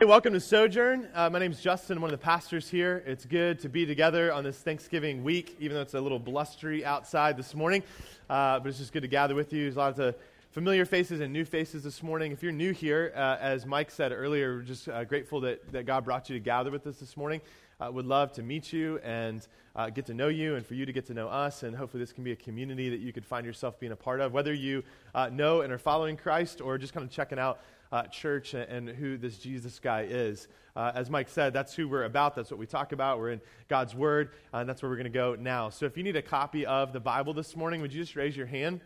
Hey, welcome to Sojourn. Uh, my name is Justin. One of the pastors here. It's good to be together on this Thanksgiving week, even though it's a little blustery outside this morning. Uh, but it's just good to gather with you. There's lots of familiar faces and new faces this morning. If you're new here, uh, as Mike said earlier, we're just uh, grateful that, that God brought you to gather with us this morning. Uh, would love to meet you and uh, get to know you and for you to get to know us. And hopefully, this can be a community that you could find yourself being a part of, whether you know and are following Christ or just kind of checking out uh, church and, who this Jesus guy is. Uh, as Mike said, that's who we're about. That's what we talk about. We're in God's Word, uh, and that's where we're going to go now. So if you need a copy of the Bible this morning, would you just raise your hand?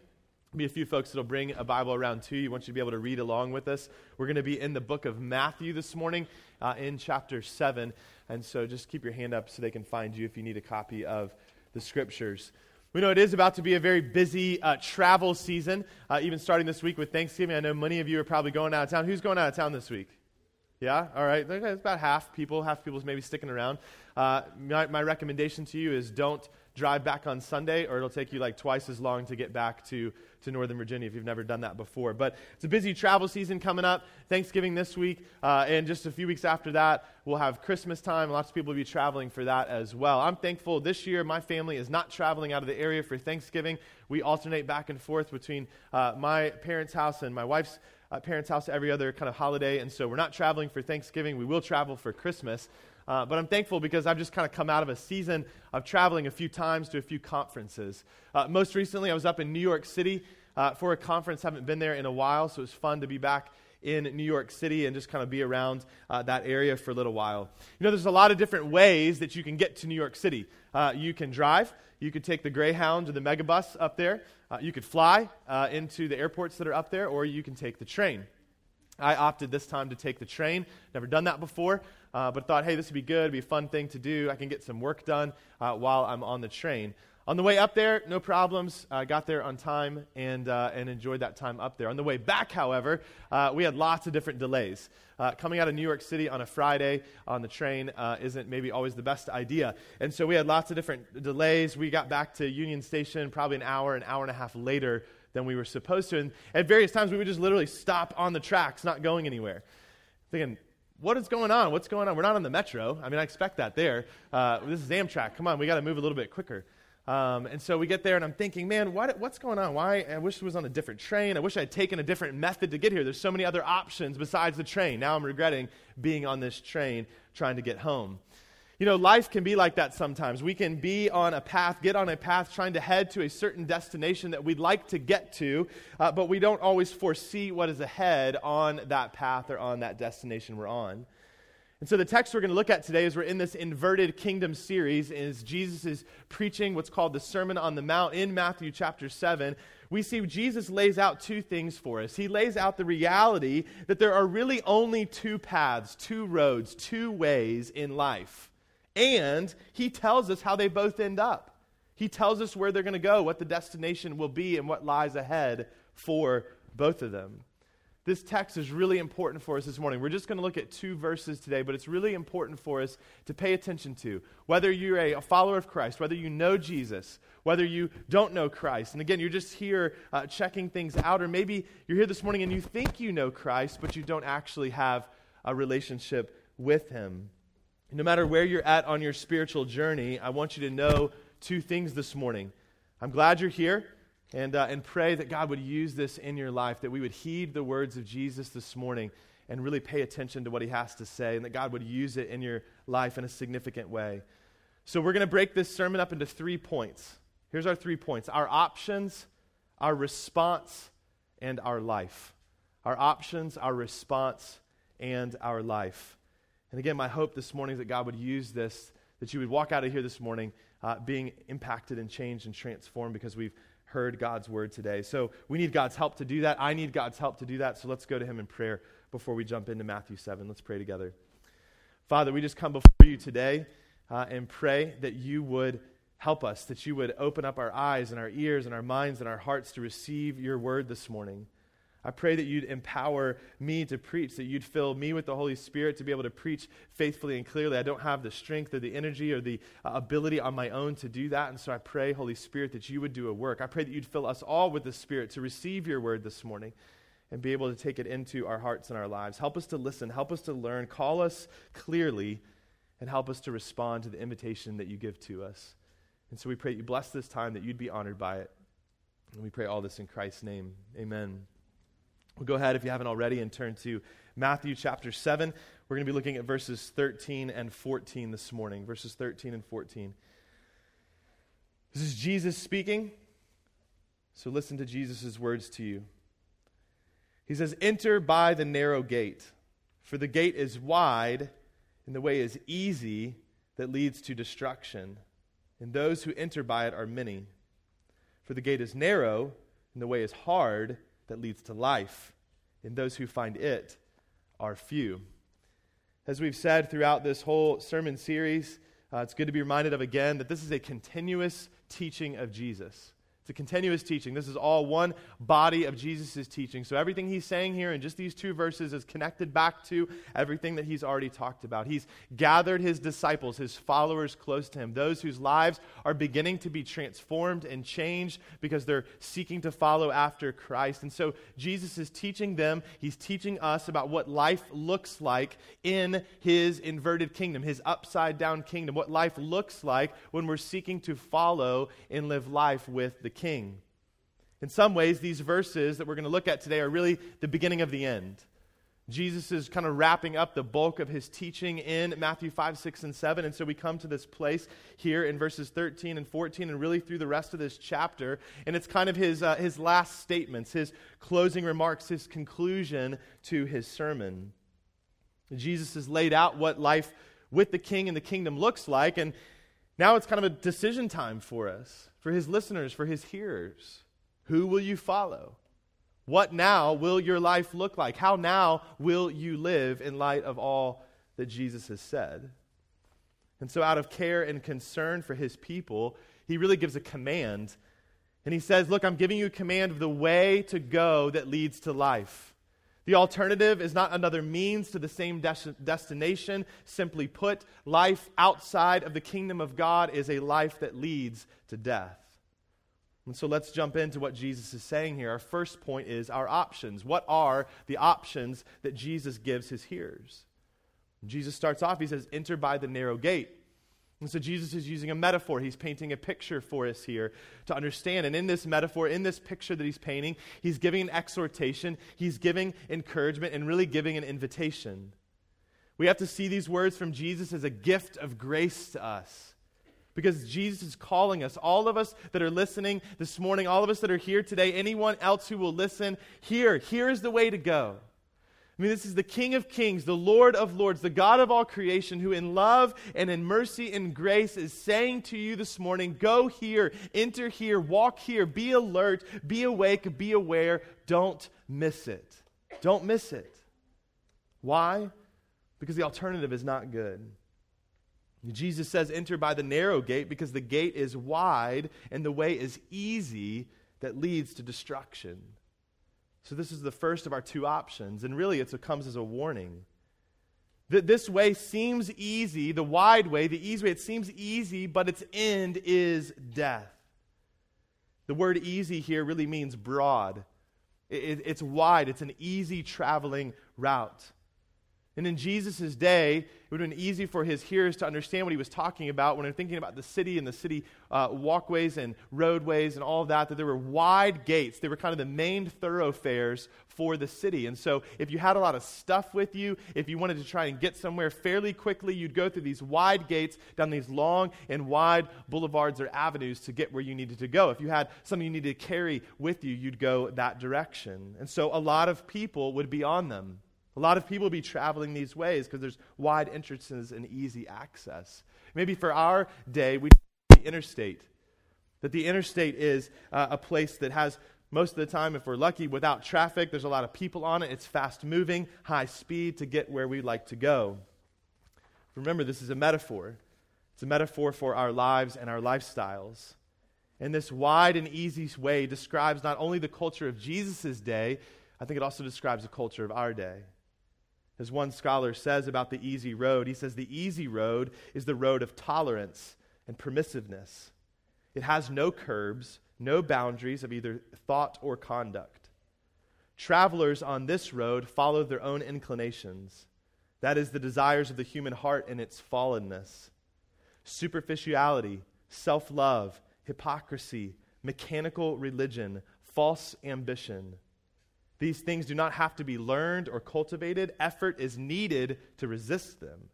be a few folks that'll bring a Bible around to you. want you to be able to read along with us. We're going to be in the book of Matthew this morning, uh, in chapter seven, and so just keep your hand up so they can find you if you need a copy of the scriptures. We know it is about to be a very busy uh, travel season, uh, even starting this week with Thanksgiving. I know many of you are probably going out of town. Who's going out of town this week? Yeah? All right. It's about half people. Half people's maybe sticking around. Uh, my, my recommendation to you is don't drive back on Sunday, or it'll take you like twice as long to get back to, to Northern Virginia if you've never done that before. But it's a busy travel season coming up. Thanksgiving this week, uh, and just a few weeks after that, we'll have Christmas time. Lots of people will be traveling for that as well. I'm thankful this year my family is not traveling out of the area for Thanksgiving. We alternate back and forth between uh, my parents' house and my wife's uh, parents' house every other kind of holiday, and so we're not traveling for Thanksgiving. We will travel for Christmas. Uh, but I'm thankful because I've just kind of come out of a season of traveling a few times to a few conferences. Uh, most recently, I was up in New York City uh, for a conference. Haven't been there in a while, so it was fun to be back in New York City and just kind of be around uh, that area for a little while. You know, there's a lot of different ways that you can get to New York City. Uh, you can drive, you could take the Greyhound or the Megabus up there, uh, you could fly uh, into the airports that are up there, or you can take the train. I opted this time to take the train. Never done that before, uh, but thought, hey, this would be good. It'd be a fun thing to do. I can get some work done uh, while I'm on the train. On the way up there, no problems. Uh, got there on time and, uh, and enjoyed that time up there. On the way back, however, uh, we had lots of different delays. Uh, coming out of New York City on a Friday on the train uh, isn't maybe always the best idea. And so we had lots of different delays. We got back to Union Station probably an hour, an hour and a half later than we were supposed to. And at various times, we would just literally stop on the tracks, not going anywhere. Thinking, what is going on? What's going on? We're not on the metro. I mean, I expect that there. Uh, this is Amtrak. Come on, we got to move a little bit quicker. Um, and so we get there, and I'm thinking, man, what, what's going on? Why? I wish it was on a different train. I wish I'd taken a different method to get here. There's so many other options besides the train. Now I'm regretting being on this train trying to get home. You know, life can be like that sometimes. We can be on a path, get on a path trying to head to a certain destination that we'd like to get to, uh, but we don't always foresee what is ahead on that path or on that destination we're on. And so the text we're going to look at today is we're in this inverted kingdom series as Jesus is preaching what's called the Sermon on the Mount in Matthew chapter 7. We see Jesus lays out two things for us. He lays out the reality that there are really only two paths, two roads, two ways in life. And he tells us how they both end up. He tells us where they're going to go, what the destination will be, and what lies ahead for both of them. This text is really important for us this morning. We're just going to look at two verses today, but it's really important for us to pay attention to. Whether you're a, a follower of Christ, whether you know Jesus, whether you don't know Christ. And again, you're just here uh, checking things out, or maybe you're here this morning and you think you know Christ, but you don't actually have a relationship with Him. No matter where you're at on your spiritual journey, I want you to know two things this morning. I'm glad you're here and, uh, and pray that God would use this in your life, that we would heed the words of Jesus this morning and really pay attention to what he has to say, and that God would use it in your life in a significant way. So, we're going to break this sermon up into three points. Here's our three points our options, our response, and our life. Our options, our response, and our life. And again, my hope this morning is that God would use this, that you would walk out of here this morning uh, being impacted and changed and transformed because we've heard God's word today. So we need God's help to do that. I need God's help to do that. So let's go to Him in prayer before we jump into Matthew 7. Let's pray together. Father, we just come before you today uh, and pray that you would help us, that you would open up our eyes and our ears and our minds and our hearts to receive your word this morning. I pray that you'd empower me to preach, that you'd fill me with the Holy Spirit to be able to preach faithfully and clearly. I don't have the strength or the energy or the uh, ability on my own to do that. And so I pray, Holy Spirit, that you would do a work. I pray that you'd fill us all with the Spirit to receive your word this morning. and be able to take it into our hearts and our lives. Help us to listen, help us to learn, call us clearly, and help us to respond to the invitation that you give to us. And so we pray you bless this time, that you'd be honored by it. And we pray all this in Christ's name. Amen. We'll go ahead, if you haven't already, and turn to Matthew chapter 7. We're going to be looking at verses 13 and 14 this morning. Verses 13 and 14. This is Jesus speaking. So listen to Jesus' words to you. He says, Enter by the narrow gate, for the gate is wide and the way is easy that leads to destruction, and those who enter by it are many. For the gate is narrow and the way is hard that leads to life, and those who find it are few. As we've said throughout this whole sermon series, uh, it's good to be reminded of again that this is a continuous teaching of Jesus. It's a continuous teaching. This is all one body of Jesus' teaching. So everything he's saying here in just these two verses is connected back to everything that he's already talked about. He's gathered his disciples, his followers close to him, those whose lives are beginning to be transformed and changed because they're seeking to follow after Christ. And so Jesus is teaching them, he's teaching us about what life looks like in his inverted kingdom, his upside down kingdom, what life looks like when we're seeking to follow and live life with the king. In some ways, these verses that we're going to look at today are really the beginning of the end. Jesus is kind of wrapping up the bulk of his teaching in Matthew 5, 6, and 7. And so we come to this place here in verses 13 and 14 and really through the rest of this chapter. And it's kind of his, uh, his last statements, his closing remarks, his conclusion to his sermon. Jesus has laid out what life with the king and the kingdom looks like. And now it's kind of a decision time for us for his listeners, for his hearers. Who will you follow? What now will your life look like? How now will you live in light of all that Jesus has said? And so, out of care and concern for his people, he really gives a command. And he says, Look, I'm giving you a command of the way to go that leads to life. The alternative is not another means to the same des- destination. Simply put, life outside of the kingdom of God is a life that leads to death. And so let's jump into what Jesus is saying here. Our first point is our options. What are the options that Jesus gives his hearers? Jesus starts off, he says, Enter by the narrow gate. And so Jesus is using a metaphor. He's painting a picture for us here to understand. And in this metaphor, in this picture that he's painting, he's giving an exhortation, he's giving encouragement, and really giving an invitation. We have to see these words from Jesus as a gift of grace to us. Because Jesus is calling us, all of us that are listening this morning, all of us that are here today, anyone else who will listen, here, here is the way to go. I mean, this is the King of Kings, the Lord of Lords, the God of all creation, who in love and in mercy and grace is saying to you this morning go here, enter here, walk here, be alert, be awake, be aware. Don't miss it. Don't miss it. Why? Because the alternative is not good. Jesus says, enter by the narrow gate because the gate is wide and the way is easy that leads to destruction. So, this is the first of our two options, and really it comes as a warning. That this way seems easy, the wide way, the easy way, it seems easy, but its end is death. The word easy here really means broad. It, it's wide, it's an easy traveling route. And in Jesus' day, would have been easy for his hearers to understand what he was talking about when they're thinking about the city and the city uh, walkways and roadways and all of that, that there were wide gates. They were kind of the main thoroughfares for the city. And so if you had a lot of stuff with you, if you wanted to try and get somewhere fairly quickly, you'd go through these wide gates down these long and wide boulevards or avenues to get where you needed to go. If you had something you needed to carry with you, you'd go that direction. And so a lot of people would be on them. A lot of people be traveling these ways because there's wide entrances and easy access. Maybe for our day, we the interstate. That the interstate is uh, a place that has most of the time, if we're lucky, without traffic. There's a lot of people on it. It's fast moving, high speed to get where we'd like to go. Remember, this is a metaphor. It's a metaphor for our lives and our lifestyles. And this wide and easy way describes not only the culture of Jesus' day, I think it also describes the culture of our day. As one scholar says about the easy road, he says the easy road is the road of tolerance and permissiveness. It has no curbs, no boundaries of either thought or conduct. Travelers on this road follow their own inclinations. That is the desires of the human heart in its fallenness. Superficiality, self love, hypocrisy, mechanical religion, false ambition. These things do not have to be learned or cultivated. Effort is needed to resist them.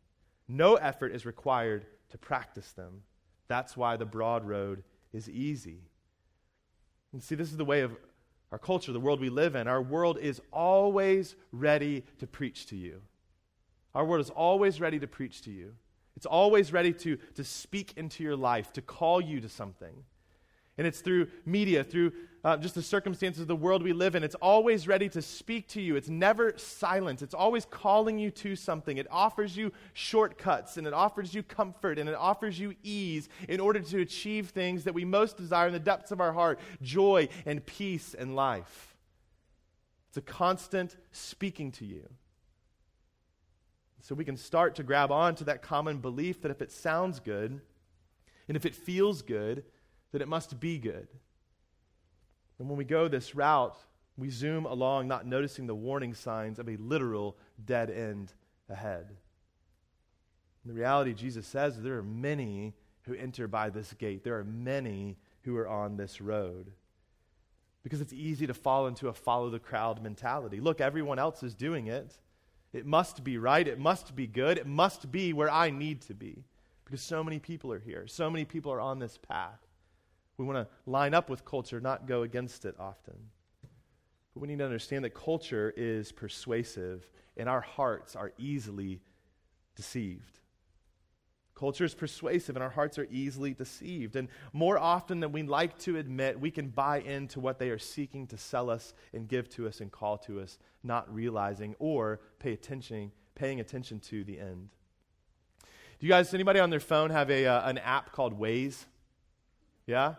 No effort is required to practice them. That's why the broad road is easy. And see, this is the way of our culture, the world we live in. Our world is always ready to preach to you. Our world is always ready to preach to you. It's always ready to, to speak into your life, to call you to something. And it's through media, through uh, just the circumstances of the world we live in. It's always ready to speak to you. It's never silent. It's always calling you to something. It offers you shortcuts and it offers you comfort and it offers you ease in order to achieve things that we most desire in the depths of our heart joy and peace and life. It's a constant speaking to you. So we can start to grab on to that common belief that if it sounds good and if it feels good, that it must be good. And when we go this route, we zoom along, not noticing the warning signs of a literal dead end ahead. And the reality, Jesus says, there are many who enter by this gate. There are many who are on this road. Because it's easy to fall into a follow the crowd mentality. Look, everyone else is doing it. It must be right. It must be good. It must be where I need to be. Because so many people are here. So many people are on this path. We want to line up with culture, not go against it often. But we need to understand that culture is persuasive and our hearts are easily deceived. Culture is persuasive and our hearts are easily deceived. And more often than we like to admit, we can buy into what they are seeking to sell us and give to us and call to us, not realizing or pay attention, paying attention to the end. Do you guys, anybody on their phone have a, uh, an app called Waze? Yeah?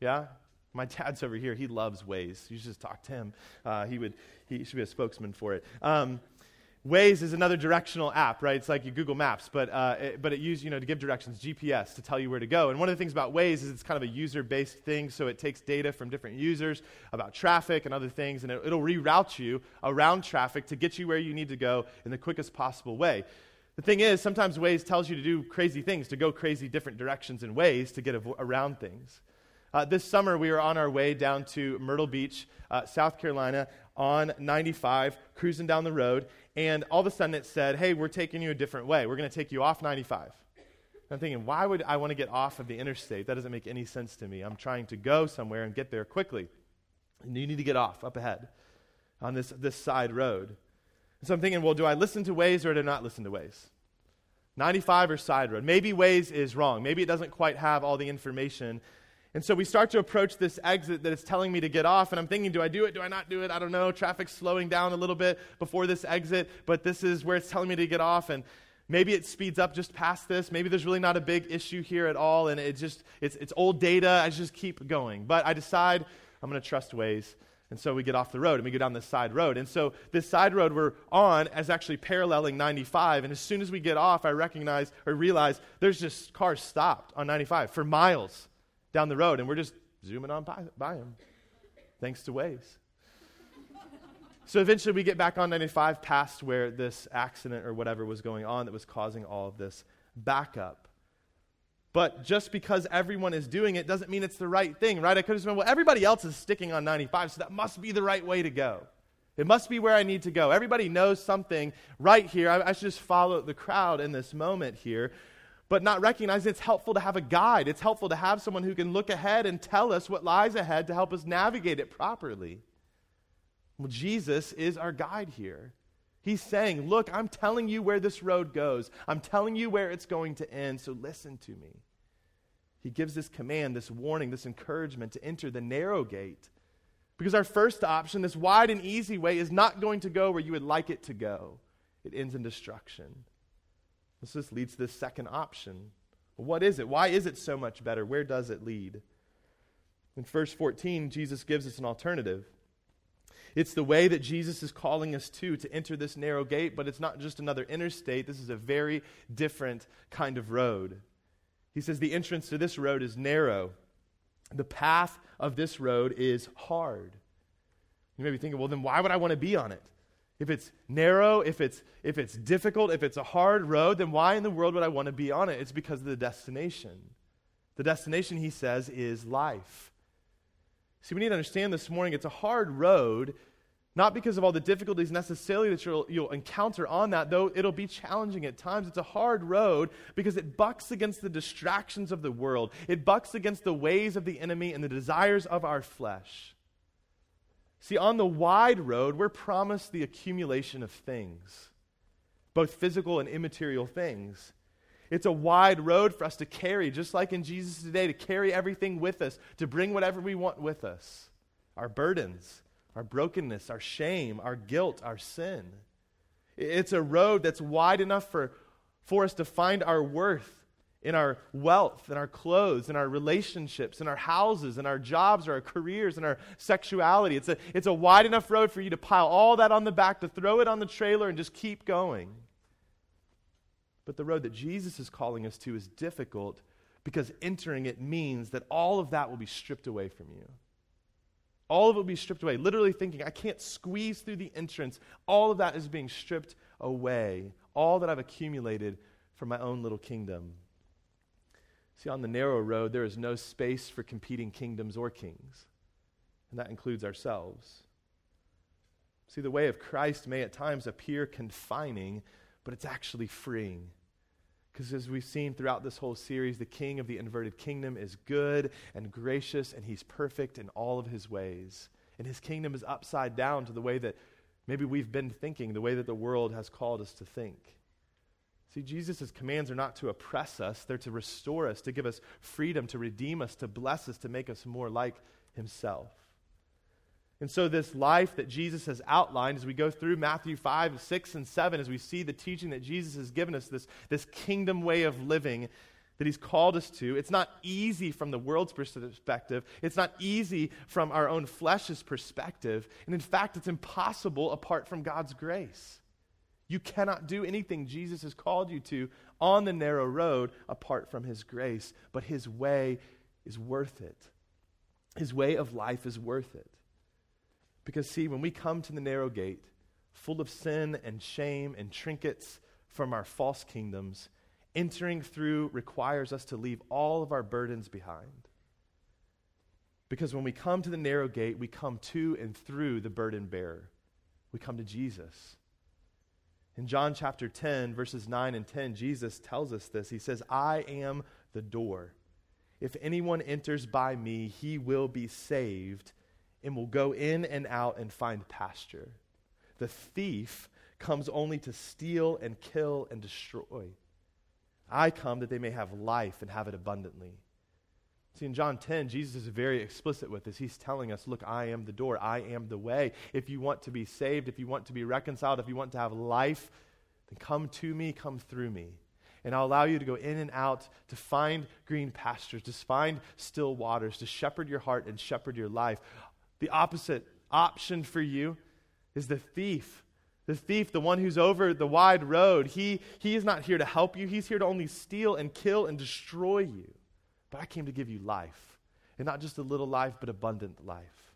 Yeah? My dad's over here. He loves Waze. You should just talk to him. Uh, he, would, he should be a spokesman for it. Um, Waze is another directional app, right? It's like your Google Maps, but, uh, it, but it uses, you know, to give directions, GPS, to tell you where to go. And one of the things about Waze is it's kind of a user-based thing, so it takes data from different users about traffic and other things, and it, it'll reroute you around traffic to get you where you need to go in the quickest possible way. The thing is, sometimes Waze tells you to do crazy things, to go crazy different directions in ways to get around things. Uh, this summer, we were on our way down to Myrtle Beach, uh, South Carolina, on 95, cruising down the road, and all of a sudden it said, Hey, we're taking you a different way. We're going to take you off 95. I'm thinking, why would I want to get off of the interstate? That doesn't make any sense to me. I'm trying to go somewhere and get there quickly. And you need to get off up ahead on this, this side road. And so I'm thinking, well, do I listen to Waze or do I not listen to Waze? 95 or side road. Maybe Waze is wrong. Maybe it doesn't quite have all the information and so we start to approach this exit that it's telling me to get off, and I'm thinking, do I do it? Do I not do it? I don't know. Traffic's slowing down a little bit before this exit, but this is where it's telling me to get off, and maybe it speeds up just past this. Maybe there's really not a big issue here at all, and it just it's it's old data. I just keep going. But I decide I'm going to trust Waze. And so we get off the road and we go down this side road. And so this side road we're on is actually paralleling 95. And as soon as we get off, I recognize or realize there's just cars stopped on 95 for miles down the road, and we're just zooming on by, by him, thanks to Waze. so eventually we get back on 95 past where this accident or whatever was going on that was causing all of this backup. But just because everyone is doing it doesn't mean it's the right thing, right? I could have said, well, everybody else is sticking on 95, so that must be the right way to go. It must be where I need to go. Everybody knows something right here. I, I should just follow the crowd in this moment here but not recognize it's helpful to have a guide. It's helpful to have someone who can look ahead and tell us what lies ahead to help us navigate it properly. Well, Jesus is our guide here. He's saying, Look, I'm telling you where this road goes, I'm telling you where it's going to end, so listen to me. He gives this command, this warning, this encouragement to enter the narrow gate. Because our first option, this wide and easy way, is not going to go where you would like it to go. It ends in destruction. This just leads to this second option. What is it? Why is it so much better? Where does it lead? In verse 14, Jesus gives us an alternative. It's the way that Jesus is calling us to, to enter this narrow gate, but it's not just another interstate. This is a very different kind of road. He says the entrance to this road is narrow, the path of this road is hard. You may be thinking, well, then why would I want to be on it? If it's narrow, if it's, if it's difficult, if it's a hard road, then why in the world would I want to be on it? It's because of the destination. The destination, he says, is life. See, we need to understand this morning it's a hard road, not because of all the difficulties necessarily that you'll, you'll encounter on that, though it'll be challenging at times. It's a hard road because it bucks against the distractions of the world, it bucks against the ways of the enemy and the desires of our flesh. See, on the wide road, we're promised the accumulation of things, both physical and immaterial things. It's a wide road for us to carry, just like in Jesus today, to carry everything with us, to bring whatever we want with us our burdens, our brokenness, our shame, our guilt, our sin. It's a road that's wide enough for, for us to find our worth in our wealth, in our clothes, in our relationships, in our houses, in our jobs, or our careers, in our sexuality. It's a, it's a wide enough road for you to pile all that on the back, to throw it on the trailer, and just keep going. But the road that Jesus is calling us to is difficult because entering it means that all of that will be stripped away from you. All of it will be stripped away. Literally thinking, I can't squeeze through the entrance. All of that is being stripped away. All that I've accumulated for my own little kingdom. See, on the narrow road, there is no space for competing kingdoms or kings, and that includes ourselves. See, the way of Christ may at times appear confining, but it's actually freeing. Because as we've seen throughout this whole series, the king of the inverted kingdom is good and gracious, and he's perfect in all of his ways. And his kingdom is upside down to the way that maybe we've been thinking, the way that the world has called us to think. See, Jesus' commands are not to oppress us, they're to restore us, to give us freedom, to redeem us, to bless us, to make us more like Himself. And so, this life that Jesus has outlined as we go through Matthew 5, 6, and 7, as we see the teaching that Jesus has given us, this, this kingdom way of living that He's called us to, it's not easy from the world's perspective. It's not easy from our own flesh's perspective. And in fact, it's impossible apart from God's grace. You cannot do anything Jesus has called you to on the narrow road apart from His grace, but His way is worth it. His way of life is worth it. Because, see, when we come to the narrow gate, full of sin and shame and trinkets from our false kingdoms, entering through requires us to leave all of our burdens behind. Because when we come to the narrow gate, we come to and through the burden bearer. We come to Jesus. In John chapter 10, verses 9 and 10, Jesus tells us this. He says, I am the door. If anyone enters by me, he will be saved and will go in and out and find pasture. The thief comes only to steal and kill and destroy. I come that they may have life and have it abundantly. See, in John 10, Jesus is very explicit with this. He's telling us, Look, I am the door, I am the way. If you want to be saved, if you want to be reconciled, if you want to have life, then come to me, come through me. And I'll allow you to go in and out to find green pastures, to find still waters, to shepherd your heart and shepherd your life. The opposite option for you is the thief. The thief, the one who's over the wide road, he, he is not here to help you. He's here to only steal and kill and destroy you. But I came to give you life. And not just a little life, but abundant life.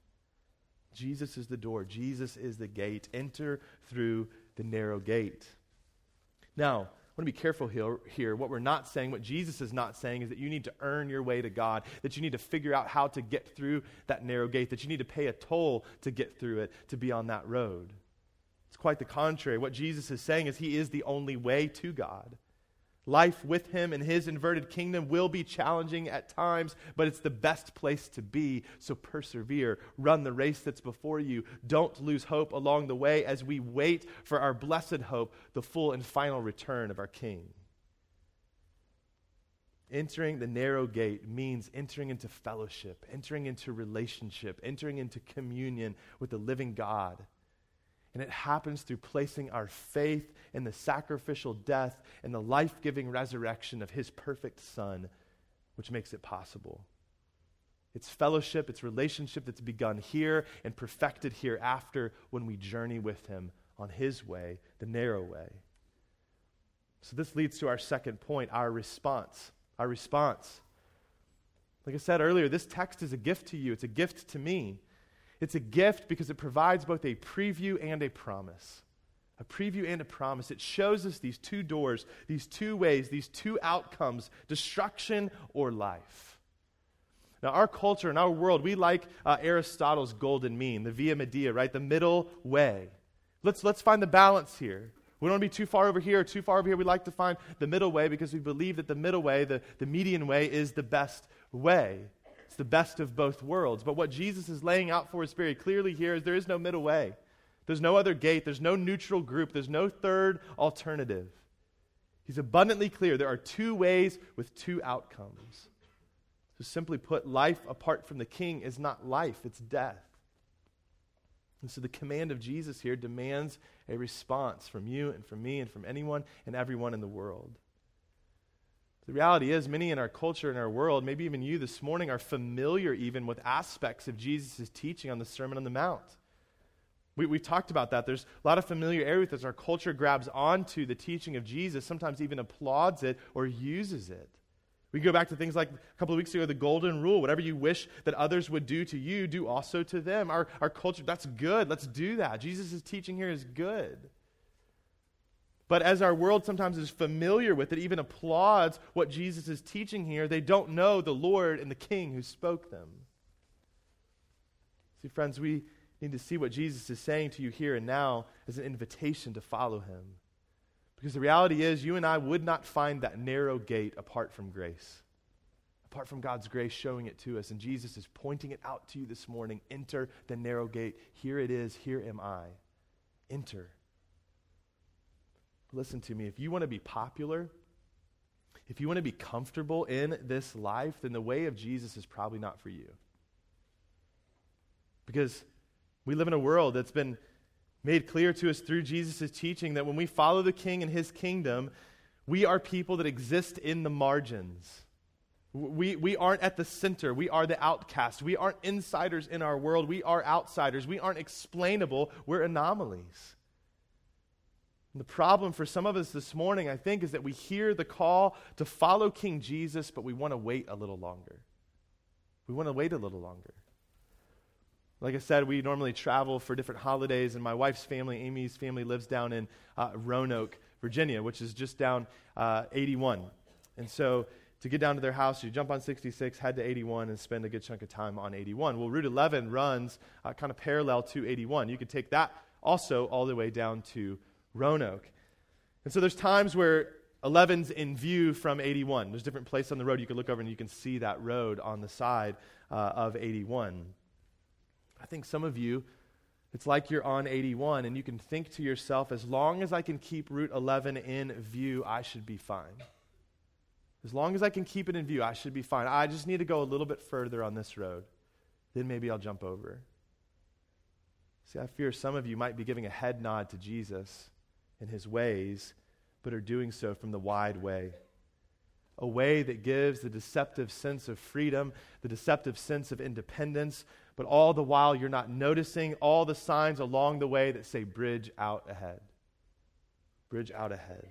Jesus is the door, Jesus is the gate. Enter through the narrow gate. Now, I want to be careful here, here. What we're not saying, what Jesus is not saying, is that you need to earn your way to God, that you need to figure out how to get through that narrow gate, that you need to pay a toll to get through it, to be on that road. It's quite the contrary. What Jesus is saying is He is the only way to God. Life with him in his inverted kingdom will be challenging at times, but it's the best place to be. So persevere. Run the race that's before you. Don't lose hope along the way as we wait for our blessed hope, the full and final return of our King. Entering the narrow gate means entering into fellowship, entering into relationship, entering into communion with the living God. And it happens through placing our faith in the sacrificial death and the life giving resurrection of his perfect Son, which makes it possible. It's fellowship, it's relationship that's begun here and perfected hereafter when we journey with him on his way, the narrow way. So, this leads to our second point our response. Our response. Like I said earlier, this text is a gift to you, it's a gift to me. It's a gift because it provides both a preview and a promise. A preview and a promise. It shows us these two doors, these two ways, these two outcomes destruction or life. Now, our culture and our world, we like uh, Aristotle's golden mean, the via media, right? The middle way. Let's, let's find the balance here. We don't want to be too far over here or too far over here. We like to find the middle way because we believe that the middle way, the, the median way, is the best way the best of both worlds. But what Jesus is laying out for us very clearly here is there is no middle way. There's no other gate. There's no neutral group. There's no third alternative. He's abundantly clear there are two ways with two outcomes. So, simply put, life apart from the king is not life, it's death. And so, the command of Jesus here demands a response from you and from me and from anyone and everyone in the world. The reality is, many in our culture, in our world, maybe even you this morning, are familiar even with aspects of Jesus' teaching on the Sermon on the Mount. We, we've talked about that. There's a lot of familiarity with this. Our culture grabs onto the teaching of Jesus, sometimes even applauds it or uses it. We go back to things like a couple of weeks ago, the golden rule whatever you wish that others would do to you, do also to them. Our, our culture, that's good. Let's do that. Jesus' teaching here is good. But as our world sometimes is familiar with it, even applauds what Jesus is teaching here, they don't know the Lord and the King who spoke them. See, friends, we need to see what Jesus is saying to you here and now as an invitation to follow him. Because the reality is, you and I would not find that narrow gate apart from grace, apart from God's grace showing it to us. And Jesus is pointing it out to you this morning. Enter the narrow gate. Here it is. Here am I. Enter. Listen to me. If you want to be popular, if you want to be comfortable in this life, then the way of Jesus is probably not for you. Because we live in a world that's been made clear to us through Jesus' teaching that when we follow the King and his kingdom, we are people that exist in the margins. We, we aren't at the center. We are the outcast. We aren't insiders in our world. We are outsiders. We aren't explainable. We're anomalies. And the problem for some of us this morning, I think, is that we hear the call to follow King Jesus, but we want to wait a little longer. We want to wait a little longer. Like I said, we normally travel for different holidays, and my wife's family, Amy's family, lives down in uh, Roanoke, Virginia, which is just down uh, 81. And so to get down to their house, you jump on 66, head to 81, and spend a good chunk of time on 81. Well, Route 11 runs uh, kind of parallel to 81. You could take that also all the way down to Roanoke. And so there's times where 11's in view from 81. There's different places on the road you can look over and you can see that road on the side uh, of 81. I think some of you, it's like you're on 81 and you can think to yourself, as long as I can keep Route 11 in view, I should be fine. As long as I can keep it in view, I should be fine. I just need to go a little bit further on this road. Then maybe I'll jump over. See, I fear some of you might be giving a head nod to Jesus in his ways, but are doing so from the wide way. A way that gives the deceptive sense of freedom, the deceptive sense of independence, but all the while you're not noticing all the signs along the way that say bridge out ahead. Bridge out ahead.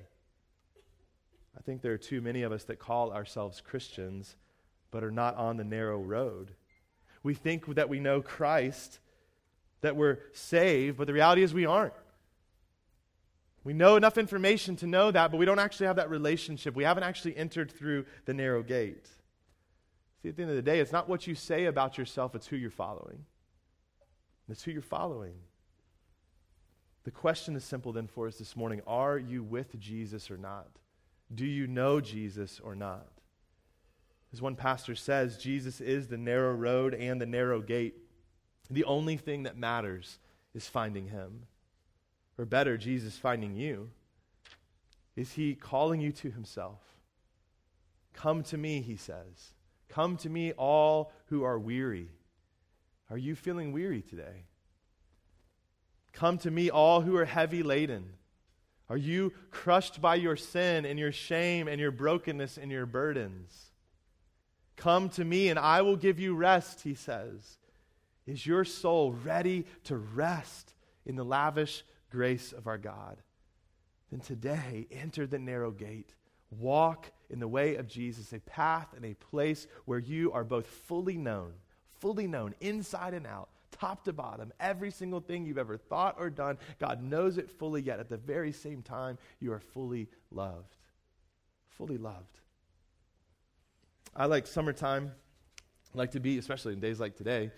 I think there are too many of us that call ourselves Christians, but are not on the narrow road. We think that we know Christ, that we're saved, but the reality is we aren't. We know enough information to know that, but we don't actually have that relationship. We haven't actually entered through the narrow gate. See, at the end of the day, it's not what you say about yourself, it's who you're following. It's who you're following. The question is simple then for us this morning Are you with Jesus or not? Do you know Jesus or not? As one pastor says, Jesus is the narrow road and the narrow gate. The only thing that matters is finding him. Or better, Jesus finding you? Is he calling you to himself? Come to me, he says. Come to me, all who are weary. Are you feeling weary today? Come to me, all who are heavy laden. Are you crushed by your sin and your shame and your brokenness and your burdens? Come to me, and I will give you rest, he says. Is your soul ready to rest in the lavish grace of our God, then today enter the narrow gate. Walk in the way of Jesus, a path and a place where you are both fully known, fully known, inside and out, top to bottom, every single thing you've ever thought or done. God knows it fully, yet at the very same time, you are fully loved. Fully loved. I like summertime. I like to be, especially in days like today,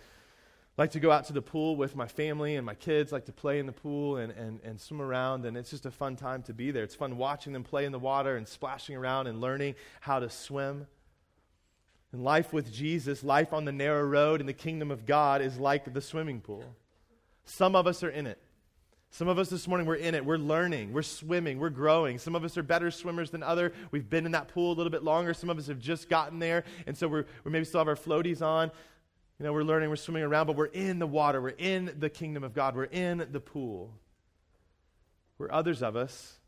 like to go out to the pool with my family and my kids, like to play in the pool and, and, and swim around, and it's just a fun time to be there. It's fun watching them play in the water and splashing around and learning how to swim. And life with Jesus, life on the narrow road in the kingdom of God, is like the swimming pool. Some of us are in it. Some of us this morning, we're in it. We're learning. We're swimming. We're growing. Some of us are better swimmers than other. We've been in that pool a little bit longer. Some of us have just gotten there. And so we're, we maybe still have our floaties on. You know, we're learning, we're swimming around, but we're in the water. We're in the kingdom of God. We're in the pool. Where others of us,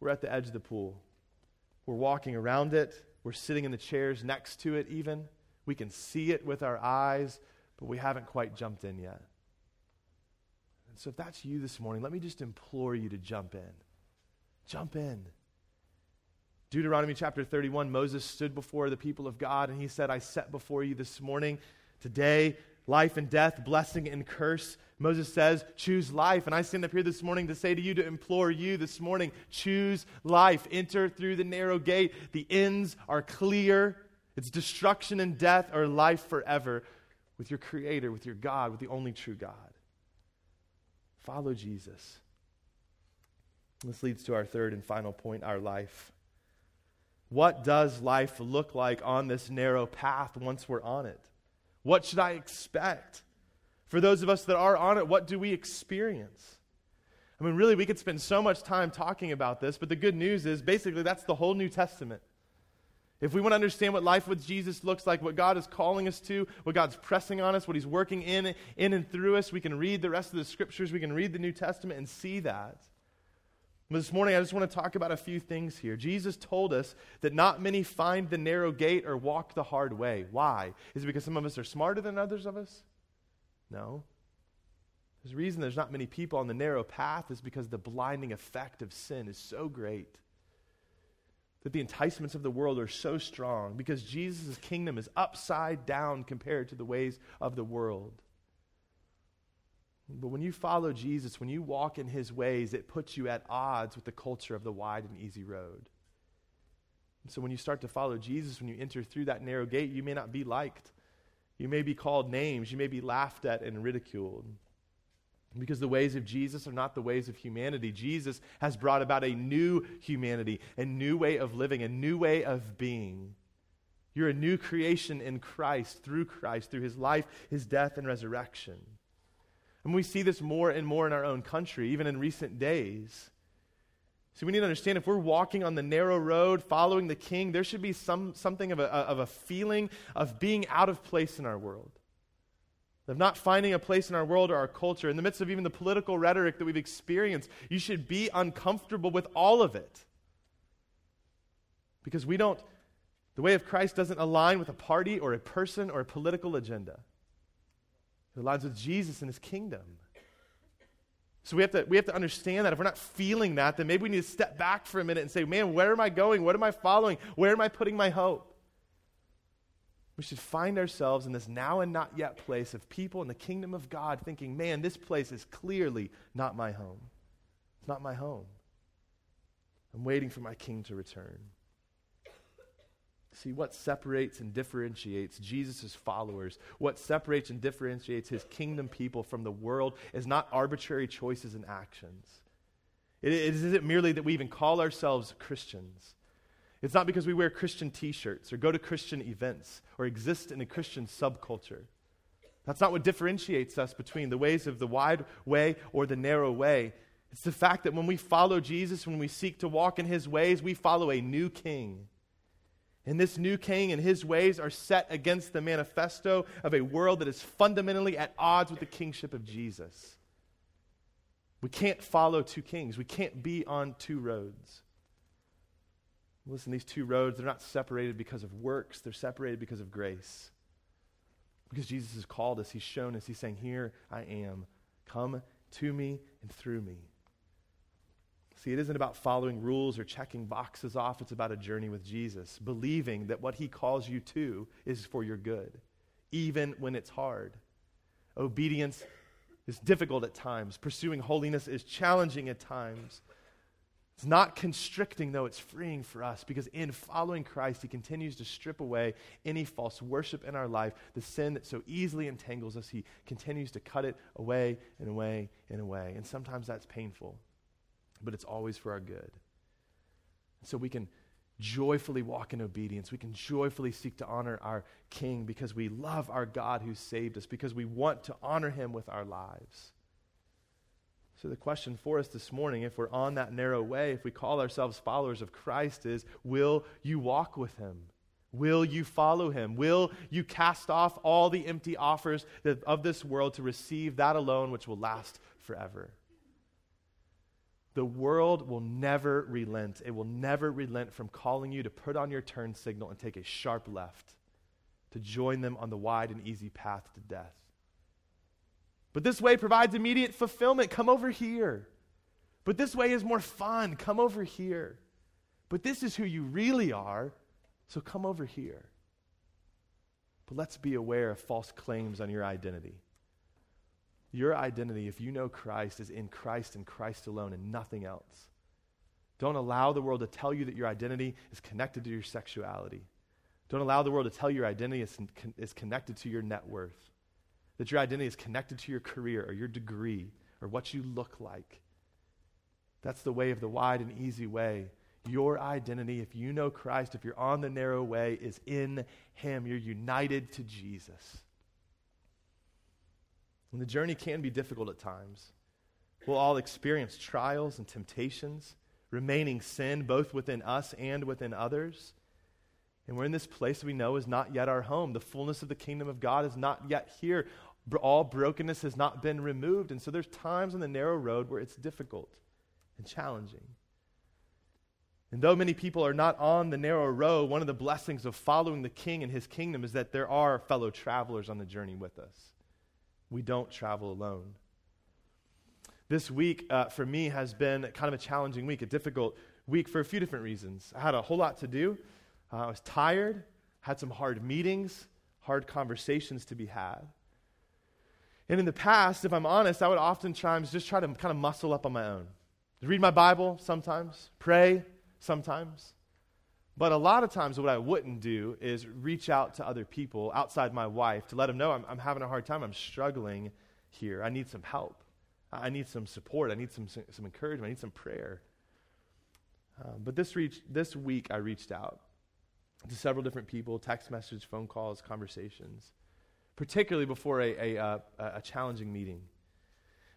we're at the edge of the pool. We're walking around it. We're sitting in the chairs next to it, even. We can see it with our eyes, but we haven't quite jumped in yet. And so, if that's you this morning, let me just implore you to jump in. Jump in. Deuteronomy chapter 31, Moses stood before the people of God and he said, I set before you this morning Today, life and death, blessing and curse. Moses says, choose life. And I stand up here this morning to say to you, to implore you this morning, choose life. Enter through the narrow gate. The ends are clear. It's destruction and death or life forever with your Creator, with your God, with the only true God. Follow Jesus. This leads to our third and final point our life. What does life look like on this narrow path once we're on it? What should I expect? For those of us that are on it, what do we experience? I mean, really, we could spend so much time talking about this, but the good news is basically that's the whole New Testament. If we want to understand what life with Jesus looks like, what God is calling us to, what God's pressing on us, what He's working in, in and through us, we can read the rest of the scriptures, we can read the New Testament and see that. This morning, I just want to talk about a few things here. Jesus told us that not many find the narrow gate or walk the hard way. Why? Is it because some of us are smarter than others of us? No. There's a reason there's not many people on the narrow path is because the blinding effect of sin is so great. That the enticements of the world are so strong because Jesus' kingdom is upside down compared to the ways of the world. But when you follow Jesus, when you walk in his ways, it puts you at odds with the culture of the wide and easy road. So when you start to follow Jesus, when you enter through that narrow gate, you may not be liked. You may be called names. You may be laughed at and ridiculed. Because the ways of Jesus are not the ways of humanity. Jesus has brought about a new humanity, a new way of living, a new way of being. You're a new creation in Christ, through Christ, through his life, his death, and resurrection. And we see this more and more in our own country, even in recent days. So we need to understand if we're walking on the narrow road, following the king, there should be some, something of a, of a feeling of being out of place in our world, of not finding a place in our world or our culture. In the midst of even the political rhetoric that we've experienced, you should be uncomfortable with all of it. Because we don't, the way of Christ doesn't align with a party or a person or a political agenda. It aligns with Jesus and his kingdom. So we have, to, we have to understand that if we're not feeling that, then maybe we need to step back for a minute and say, man, where am I going? What am I following? Where am I putting my hope? We should find ourselves in this now and not yet place of people in the kingdom of God thinking, man, this place is clearly not my home. It's not my home. I'm waiting for my king to return. See, what separates and differentiates Jesus' followers, what separates and differentiates his kingdom people from the world is not arbitrary choices and actions. It, it isn't merely that we even call ourselves Christians. It's not because we wear Christian t shirts or go to Christian events or exist in a Christian subculture. That's not what differentiates us between the ways of the wide way or the narrow way. It's the fact that when we follow Jesus, when we seek to walk in his ways, we follow a new king and this new king and his ways are set against the manifesto of a world that is fundamentally at odds with the kingship of Jesus. We can't follow two kings. We can't be on two roads. Listen, these two roads, they're not separated because of works, they're separated because of grace. Because Jesus has called us, He's shown us, He's saying, Here I am. Come to me and through me. See, it isn't about following rules or checking boxes off. It's about a journey with Jesus, believing that what he calls you to is for your good, even when it's hard. Obedience is difficult at times. Pursuing holiness is challenging at times. It's not constricting, though, it's freeing for us because in following Christ, He continues to strip away any false worship in our life, the sin that so easily entangles us. He continues to cut it away and away and away. And sometimes that's painful, but it's always for our good. So we can joyfully walk in obedience. We can joyfully seek to honor our King because we love our God who saved us, because we want to honor Him with our lives. So, the question for us this morning, if we're on that narrow way, if we call ourselves followers of Christ, is will you walk with him? Will you follow him? Will you cast off all the empty offers of this world to receive that alone which will last forever? The world will never relent. It will never relent from calling you to put on your turn signal and take a sharp left to join them on the wide and easy path to death. But this way provides immediate fulfillment. Come over here. But this way is more fun. Come over here. But this is who you really are, so come over here. But let's be aware of false claims on your identity. Your identity, if you know Christ, is in Christ and Christ alone and nothing else. Don't allow the world to tell you that your identity is connected to your sexuality. Don't allow the world to tell you your identity is, is connected to your net worth that your identity is connected to your career or your degree or what you look like. That's the way of the wide and easy way. Your identity, if you know Christ, if you're on the narrow way, is in Him. You're united to Jesus. And the journey can be difficult at times. We'll all experience trials and temptations, remaining sin both within us and within others. And we're in this place we know is not yet our home. The fullness of the kingdom of God is not yet here all brokenness has not been removed. And so there's times on the narrow road where it's difficult and challenging. And though many people are not on the narrow road, one of the blessings of following the king and his kingdom is that there are fellow travelers on the journey with us. We don't travel alone. This week, uh, for me, has been kind of a challenging week, a difficult week for a few different reasons. I had a whole lot to do. Uh, I was tired, had some hard meetings, hard conversations to be had. And in the past, if I'm honest, I would oftentimes just try to kind of muscle up on my own. Read my Bible sometimes, pray sometimes. But a lot of times, what I wouldn't do is reach out to other people outside my wife to let them know I'm, I'm having a hard time. I'm struggling here. I need some help. I need some support. I need some, some encouragement. I need some prayer. Uh, but this, reach, this week, I reached out to several different people text messages, phone calls, conversations particularly before a, a, uh, a challenging meeting.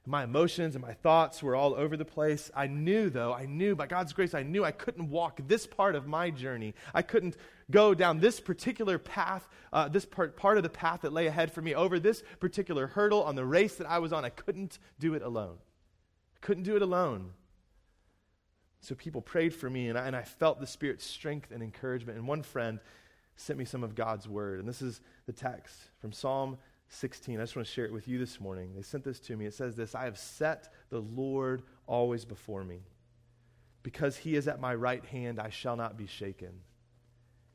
My emotions and my thoughts were all over the place. I knew, though, I knew by God's grace, I knew I couldn't walk this part of my journey. I couldn't go down this particular path, uh, this part, part of the path that lay ahead for me, over this particular hurdle on the race that I was on. I couldn't do it alone. I couldn't do it alone. So people prayed for me, and I, and I felt the Spirit's strength and encouragement. And one friend sent me some of God's word. And this is the text from Psalm 16. I just want to share it with you this morning. They sent this to me. It says this I have set the Lord always before me. Because he is at my right hand, I shall not be shaken.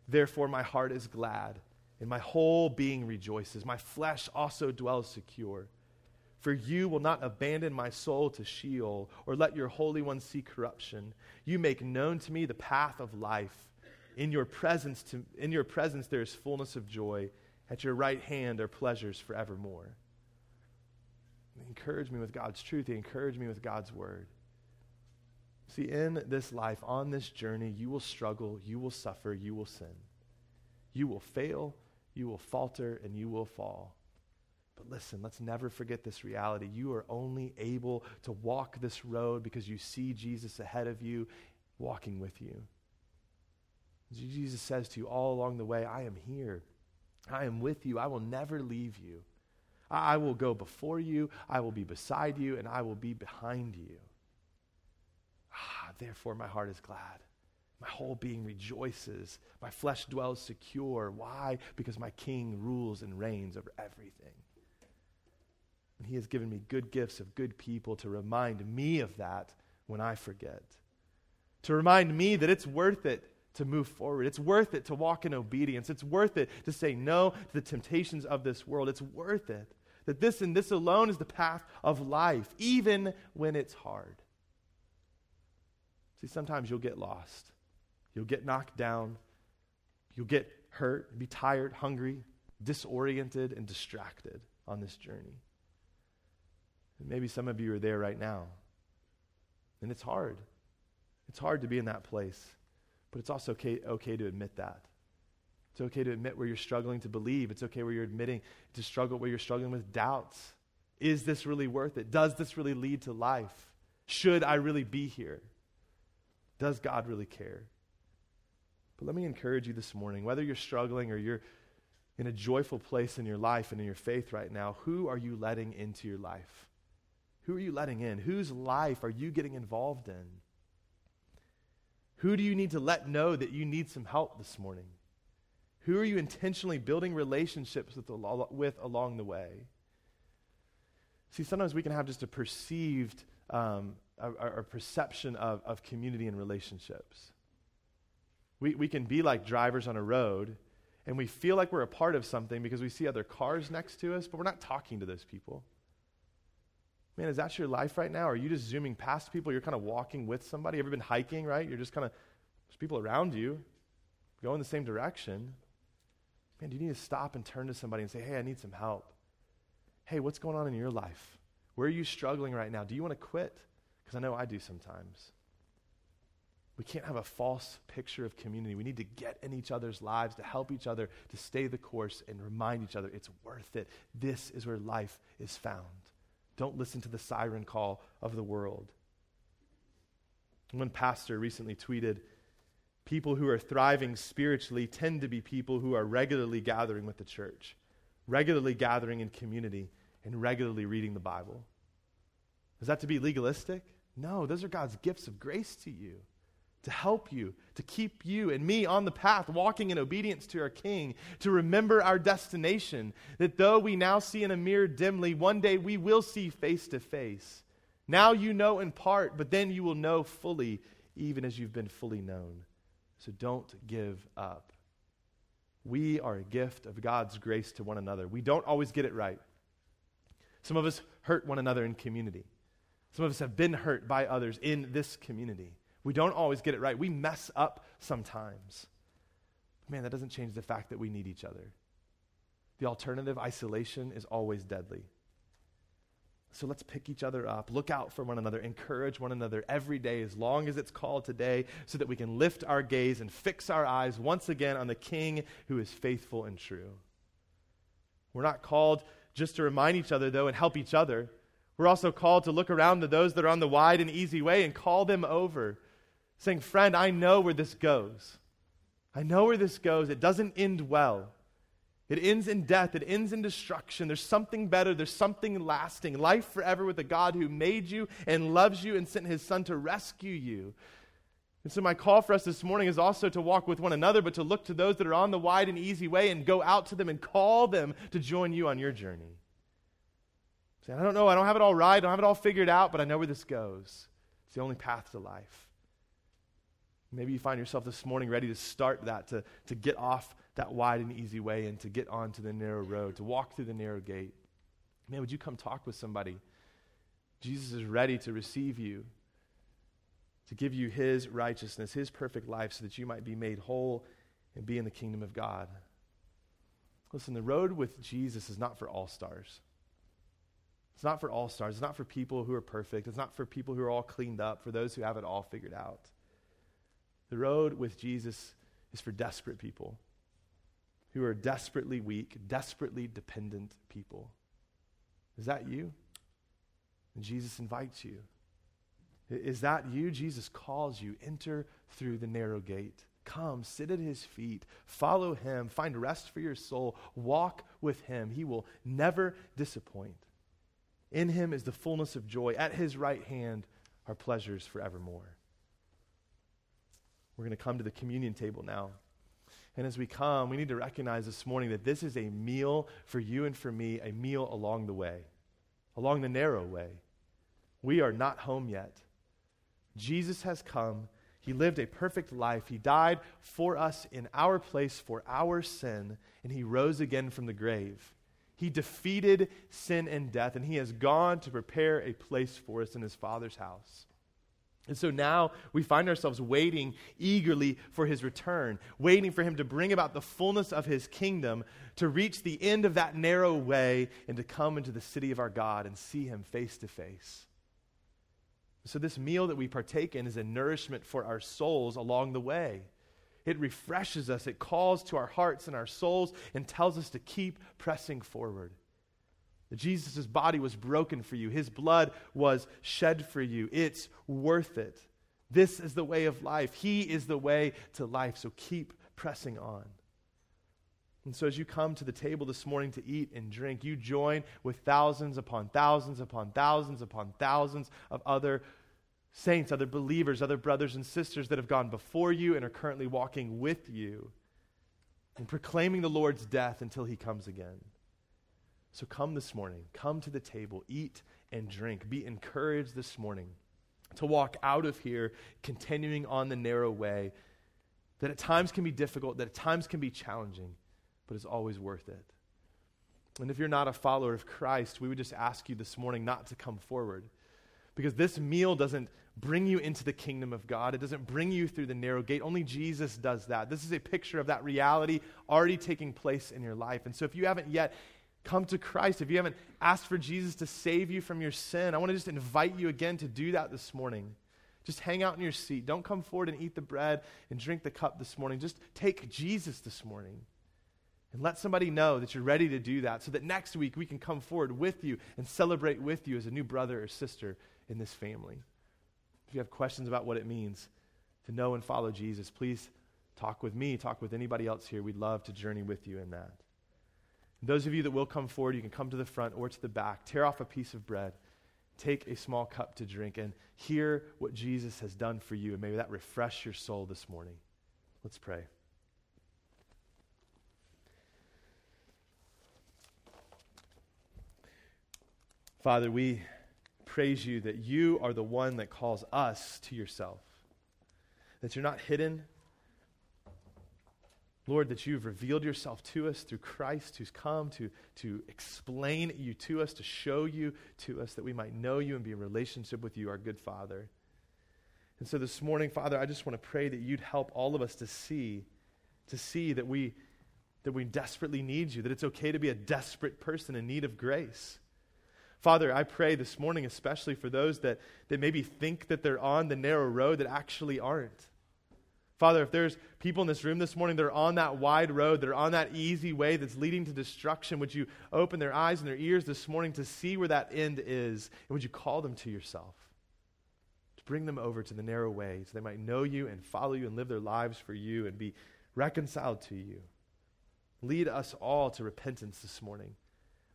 Therefore, my heart is glad, and my whole being rejoices. My flesh also dwells secure. For you will not abandon my soul to Sheol, or let your Holy One see corruption. You make known to me the path of life. In your presence, to, in your presence there is fullness of joy. At your right hand are pleasures forevermore. Encourage me with God's truth. Encourage me with God's word. See, in this life, on this journey, you will struggle, you will suffer, you will sin. You will fail, you will falter, and you will fall. But listen, let's never forget this reality. You are only able to walk this road because you see Jesus ahead of you, walking with you. Jesus says to you all along the way, I am here. I am with you. I will never leave you. I will go before you. I will be beside you, and I will be behind you. Ah, therefore, my heart is glad. My whole being rejoices. My flesh dwells secure. Why? Because my king rules and reigns over everything. And he has given me good gifts of good people to remind me of that when I forget. To remind me that it's worth it to move forward. It's worth it to walk in obedience. It's worth it to say no to the temptations of this world. It's worth it. that this and this alone is the path of life, even when it's hard. See, sometimes you'll get lost, you'll get knocked down, you'll get hurt, be tired, hungry, disoriented, and distracted on this journey. And maybe some of you are there right now. And it's hard. It's hard to be in that place. But it's also okay, okay to admit that. It's okay to admit where you're struggling to believe. It's okay where you're admitting to struggle where you're struggling with doubts. Is this really worth it? Does this really lead to life? Should I really be here? Does God really care? But let me encourage you this morning, whether you're struggling or you're in a joyful place in your life and in your faith right now, who are you letting into your life? Who are you letting in? Whose life are you getting involved in? Who do you need to let know that you need some help this morning? Who are you intentionally building relationships with, with along the way? See, sometimes we can have just a perceived um, a, a, perception of, of community and relationships. We, we can be like drivers on a road and we feel like we're a part of something because we see other cars next to us, but we're not talking to those people. Man, is that your life right now? Are you just zooming past people? You're kind of walking with somebody. Ever been hiking, right? You're just kind of, there's people around you going the same direction. Man, do you need to stop and turn to somebody and say, hey, I need some help? Hey, what's going on in your life? Where are you struggling right now? Do you want to quit? Because I know I do sometimes. We can't have a false picture of community. We need to get in each other's lives to help each other to stay the course and remind each other it's worth it. This is where life is found. Don't listen to the siren call of the world. One pastor recently tweeted People who are thriving spiritually tend to be people who are regularly gathering with the church, regularly gathering in community, and regularly reading the Bible. Is that to be legalistic? No, those are God's gifts of grace to you to help you, to keep you and me on the path, walking in obedience to our King, to remember our destination, that though we now see in a mirror dimly, one day we will see face to face. Now you know in part, but then you will know fully, even as you've been fully known. So don't give up. We are a gift of God's grace to one another. We don't always get it right. Some of us hurt one another in community. Some of us have been hurt by others in this community. We don't always get it right. We mess up sometimes. Man, that doesn't change the fact that we need each other. The alternative, isolation, is always deadly. So let's pick each other up, look out for one another, encourage one another every day as long as it's called today, so that we can lift our gaze and fix our eyes once again on the King who is faithful and true. We're not called just to remind each other, though, and help each other. We're also called to look around to those that are on the wide and easy way and call them over saying, Friend, I know where this goes. I know where this goes. It doesn't end well. It ends in death. It ends in destruction. There's something better. There's something lasting. Life forever with a God who made you and loves you and sent his son to rescue you. And so, my call for us this morning is also to walk with one another, but to look to those that are on the wide and easy way and go out to them and call them to join you on your journey. Say, I don't know. I don't have it all right. I don't have it all figured out, but I know where this goes. It's the only path to life. Maybe you find yourself this morning ready to start that, to, to get off that wide and easy way and to get onto the narrow road, to walk through the narrow gate. Man, would you come talk with somebody? Jesus is ready to receive you, to give you his righteousness, his perfect life, so that you might be made whole and be in the kingdom of God. Listen, the road with Jesus is not for all stars. It's not for all stars. It's not for people who are perfect. It's not for people who are all cleaned up, for those who have it all figured out. The road with Jesus is for desperate people who are desperately weak, desperately dependent people. Is that you? And Jesus invites you. Is that you? Jesus calls you. Enter through the narrow gate. Come, sit at his feet, follow him, find rest for your soul, walk with him. He will never disappoint. In him is the fullness of joy. At his right hand are pleasures forevermore. We're going to come to the communion table now. And as we come, we need to recognize this morning that this is a meal for you and for me, a meal along the way, along the narrow way. We are not home yet. Jesus has come. He lived a perfect life. He died for us in our place for our sin, and he rose again from the grave. He defeated sin and death, and he has gone to prepare a place for us in his Father's house. And so now we find ourselves waiting eagerly for his return, waiting for him to bring about the fullness of his kingdom, to reach the end of that narrow way, and to come into the city of our God and see him face to face. So, this meal that we partake in is a nourishment for our souls along the way. It refreshes us, it calls to our hearts and our souls, and tells us to keep pressing forward. That Jesus' body was broken for you, his blood was shed for you. It's worth it. This is the way of life. He is the way to life. So keep pressing on. And so, as you come to the table this morning to eat and drink, you join with thousands upon thousands upon thousands upon thousands of other saints, other believers, other brothers and sisters that have gone before you and are currently walking with you and proclaiming the Lord's death until he comes again. So come this morning, come to the table, eat and drink. Be encouraged this morning to walk out of here continuing on the narrow way that at times can be difficult, that at times can be challenging, but is always worth it. And if you're not a follower of Christ, we would just ask you this morning not to come forward. Because this meal doesn't bring you into the kingdom of God. It doesn't bring you through the narrow gate. Only Jesus does that. This is a picture of that reality already taking place in your life. And so if you haven't yet come to Christ, if you haven't asked for Jesus to save you from your sin, I want to just invite you again to do that this morning. Just hang out in your seat. Don't come forward and eat the bread and drink the cup this morning. Just take Jesus this morning. And let somebody know that you're ready to do that so that next week we can come forward with you and celebrate with you as a new brother or sister in this family. If you have questions about what it means to know and follow Jesus, please talk with me, talk with anybody else here. We'd love to journey with you in that. Those of you that will come forward, you can come to the front or to the back, tear off a piece of bread, take a small cup to drink, and hear what Jesus has done for you. And maybe that refresh your soul this morning. Let's pray. Father, we praise you that you are the one that calls us to yourself, that you're not hidden Lord, that you've revealed yourself to us through Christ who's come to, to explain you to us, to show you to us, that we might know you and be in relationship with you, our good Father. And so this morning, Father, I just want to pray that you'd help all of us to see, to see that we, that we desperately need you, that it's okay to be a desperate person in need of grace. Father, I pray this morning, especially for those that, that maybe think that they're on the narrow road that actually aren't. Father, if there's people in this room this morning that are on that wide road, that are on that easy way that's leading to destruction, would you open their eyes and their ears this morning to see where that end is? And would you call them to yourself? To bring them over to the narrow way so they might know you and follow you and live their lives for you and be reconciled to you. Lead us all to repentance this morning,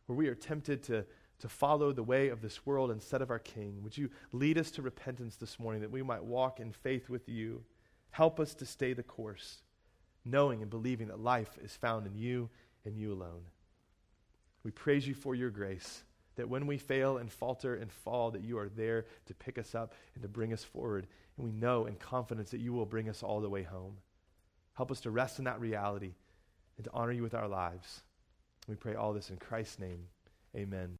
where we are tempted to, to follow the way of this world instead of our King. Would you lead us to repentance this morning that we might walk in faith with you? Help us to stay the course, knowing and believing that life is found in you and you alone. We praise you for your grace, that when we fail and falter and fall, that you are there to pick us up and to bring us forward. And we know in confidence that you will bring us all the way home. Help us to rest in that reality and to honor you with our lives. We pray all this in Christ's name. Amen.